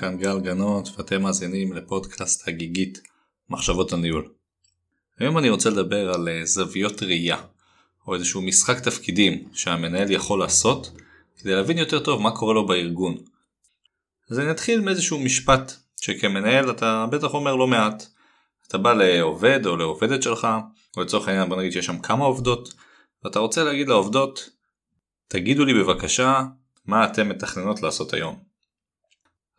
כאן גל גנות ואתם מאזינים לפודקאסט הגיגית מחשבות הניהול. היום אני רוצה לדבר על אה, זוויות ראייה, או איזשהו משחק תפקידים שהמנהל יכול לעשות כדי להבין יותר טוב מה קורה לו בארגון. אז אני אתחיל מאיזשהו משפט שכמנהל אתה בטח אומר לא מעט. אתה בא לעובד או לעובדת שלך, או לצורך העניין בוא נגיד שיש שם כמה עובדות, ואתה רוצה להגיד לעובדות, תגידו לי בבקשה מה אתן מתכננות לעשות היום.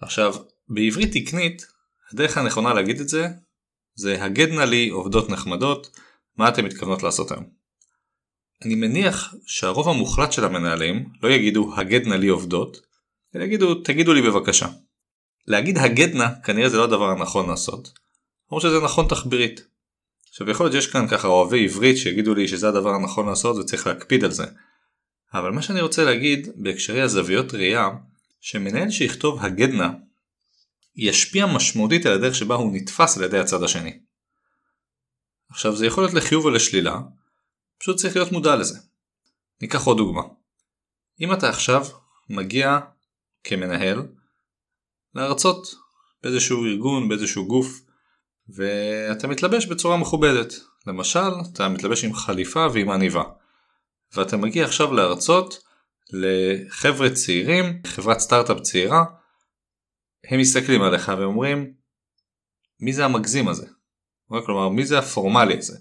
עכשיו, בעברית תקנית, הדרך הנכונה להגיד את זה, זה הגדנה לי עובדות נחמדות, מה אתן מתכוונות לעשות היום. אני מניח שהרוב המוחלט של המנהלים לא יגידו הגדנה לי עובדות, אלא יגידו תגידו לי בבקשה. להגיד הגדנה כנראה זה לא הדבר הנכון לעשות, למרות שזה נכון תחבירית. עכשיו יכול להיות שיש כאן ככה אוהבי עברית שיגידו לי שזה הדבר הנכון לעשות וצריך להקפיד על זה. אבל מה שאני רוצה להגיד בהקשרי הזוויות ראייה, שמנהל שיכתוב הגדנה ישפיע משמעותית על הדרך שבה הוא נתפס על ידי הצד השני. עכשיו זה יכול להיות לחיוב או לשלילה, פשוט צריך להיות מודע לזה. ניקח עוד דוגמה. אם אתה עכשיו מגיע כמנהל להרצות באיזשהו ארגון, באיזשהו גוף, ואתה מתלבש בצורה מכובדת. למשל, אתה מתלבש עם חליפה ועם עניבה. ואתה מגיע עכשיו להרצות לחבר'ה צעירים, חברת סטארט-אפ צעירה, הם מסתכלים עליך ואומרים, מי זה המגזים הזה? כלומר, מי זה הפורמלי הזה?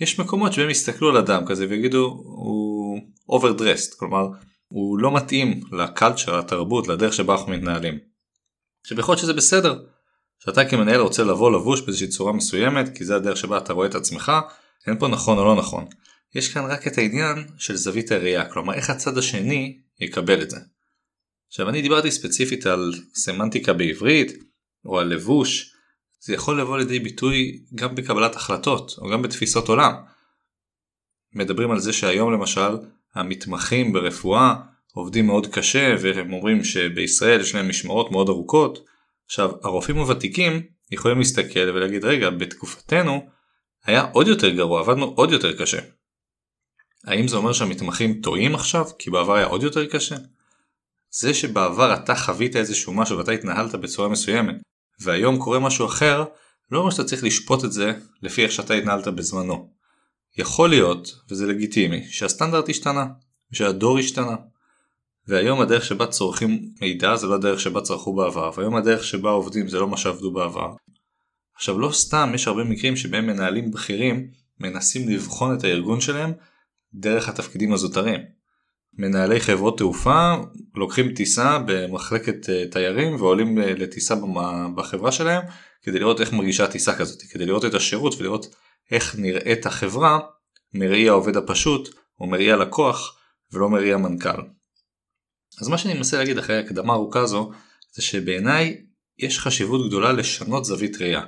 יש מקומות שהם יסתכלו על אדם כזה ויגידו, הוא overdressed, כלומר, הוא לא מתאים לקלצ'ר, לתרבות, לדרך שבה אנחנו מתנהלים. עכשיו יכול להיות שזה בסדר, שאתה כמנהל רוצה לבוא לבוש באיזושהי צורה מסוימת, כי זה הדרך שבה אתה רואה את עצמך, אין פה נכון או לא נכון. יש כאן רק את העניין של זווית הראייה, כלומר איך הצד השני יקבל את זה. עכשיו אני דיברתי ספציפית על סמנטיקה בעברית, או על לבוש, זה יכול לבוא לידי ביטוי גם בקבלת החלטות, או גם בתפיסות עולם. מדברים על זה שהיום למשל, המתמחים ברפואה עובדים מאוד קשה, והם אומרים שבישראל יש להם משמרות מאוד ארוכות. עכשיו, הרופאים הוותיקים יכולים להסתכל ולהגיד, רגע, בתקופתנו היה עוד יותר גרוע, עבדנו עוד יותר קשה. האם זה אומר שהמתמחים טועים עכשיו כי בעבר היה עוד יותר קשה? זה שבעבר אתה חווית איזשהו משהו ואתה התנהלת בצורה מסוימת והיום קורה משהו אחר, לא אומר שאתה צריך לשפוט את זה לפי איך שאתה התנהלת בזמנו. יכול להיות, וזה לגיטימי, שהסטנדרט השתנה, שהדור השתנה. והיום הדרך שבה צורכים מידע זה לא הדרך שבה צרכו בעבר, והיום הדרך שבה עובדים זה לא מה שעבדו בעבר. עכשיו לא סתם יש הרבה מקרים שבהם מנהלים בכירים מנסים לבחון את הארגון שלהם דרך התפקידים הזוטרים. מנהלי חברות תעופה לוקחים טיסה במחלקת אה, תיירים ועולים אה, לטיסה בחברה שלהם כדי לראות איך מרגישה טיסה כזאת, כדי לראות את השירות ולראות איך נראית החברה מראי העובד הפשוט או מראי הלקוח ולא מראי המנכ"ל. אז מה שאני מנסה להגיד אחרי הקדמה ארוכה זו זה שבעיניי יש חשיבות גדולה לשנות זווית ראייה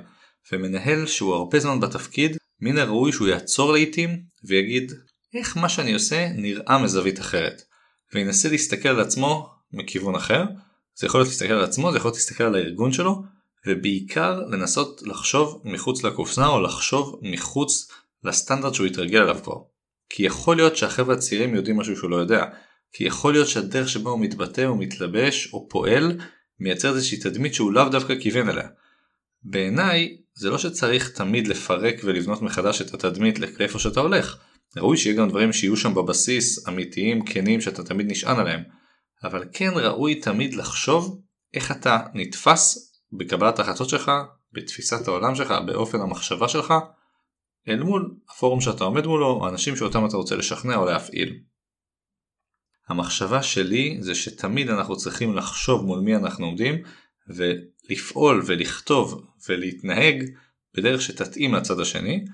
ומנהל שהוא הרבה זמן בתפקיד מן הראוי שהוא יעצור לעיתים ויגיד איך מה שאני עושה נראה מזווית אחרת, וינסה להסתכל על עצמו מכיוון אחר, זה יכול להיות להסתכל על עצמו, זה יכול להיות להסתכל על הארגון שלו, ובעיקר לנסות לחשוב מחוץ לקופסה או לחשוב מחוץ לסטנדרט שהוא התרגל עליו כבר. כי יכול להיות שהחבר'ה הצעירים יודעים משהו שהוא לא יודע, כי יכול להיות שהדרך שבה הוא מתבטא או מתלבש או פועל מייצר איזושהי תדמית שהוא לאו דווקא כיוון אליה. בעיניי זה לא שצריך תמיד לפרק ולבנות מחדש את התדמית לאיפה שאתה הולך, ראוי שיהיה גם דברים שיהיו שם בבסיס אמיתיים, כנים, שאתה תמיד נשען עליהם. אבל כן ראוי תמיד לחשוב איך אתה נתפס בקבלת ההחלטות שלך, בתפיסת העולם שלך, באופן המחשבה שלך, אל מול הפורום שאתה עומד מולו, או אנשים שאותם אתה רוצה לשכנע או להפעיל. המחשבה שלי זה שתמיד אנחנו צריכים לחשוב מול מי אנחנו עומדים, ולפעול ולכתוב ולהתנהג בדרך שתתאים לצד השני,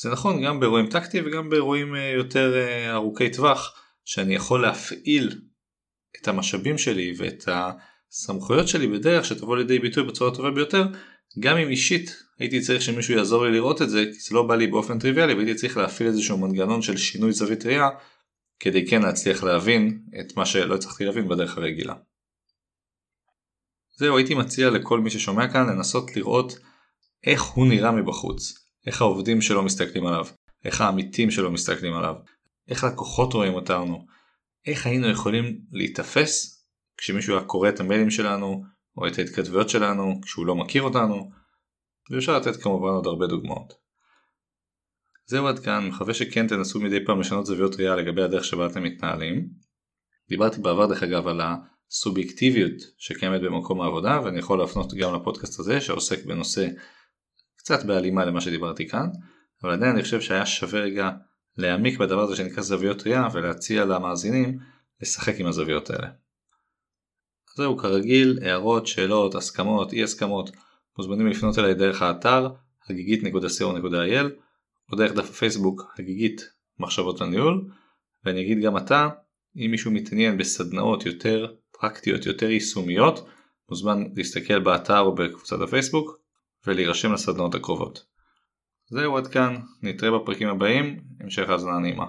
זה נכון גם באירועים טקטיים וגם באירועים אה, יותר אה, ארוכי טווח שאני יכול להפעיל את המשאבים שלי ואת הסמכויות שלי בדרך שתבוא לידי ביטוי בצורה טובה ביותר גם אם אישית הייתי צריך שמישהו יעזור לי לראות את זה כי זה לא בא לי באופן טריוויאלי והייתי צריך להפעיל איזשהו מנגנון של שינוי זווית ראייה כדי כן להצליח להבין את מה שלא הצלחתי להבין בדרך הרגילה. זהו הייתי מציע לכל מי ששומע כאן לנסות לראות איך הוא נראה מבחוץ איך העובדים שלו מסתכלים עליו, איך העמיתים שלו מסתכלים עליו, איך לקוחות רואים אותנו, איך היינו יכולים להיתפס כשמישהו היה קורא את המיילים שלנו, או את ההתכתבויות שלנו כשהוא לא מכיר אותנו, ואפשר לתת כמובן עוד הרבה דוגמאות. זהו עד כאן, מקווה שכן תנסו מדי פעם לשנות זוויות ראייה לגבי הדרך שבה אתם מתנהלים. דיברתי בעבר דרך אגב על הסובייקטיביות שקיימת במקום העבודה ואני יכול להפנות גם לפודקאסט הזה שעוסק בנושא קצת בהלימה למה שדיברתי כאן, אבל עדיין אני חושב שהיה שווה רגע להעמיק בדבר הזה שנקרא זוויות ראייה ולהציע למאזינים לשחק עם הזוויות האלה. זהו כרגיל, הערות, שאלות, הסכמות, אי הסכמות, מוזמנים לפנות אליי דרך האתר הגיגית.co.il או דרך דף הפייסבוק הגיגית מחשבות הניהול ואני אגיד גם עתה אם מישהו מתעניין בסדנאות יותר פרקטיות יותר יישומיות מוזמן להסתכל באתר או בקבוצת הפייסבוק ולהירשם לסדנאות הקרובות. זהו עד כאן, נתראה בפרקים הבאים, המשך האזנה נעימה.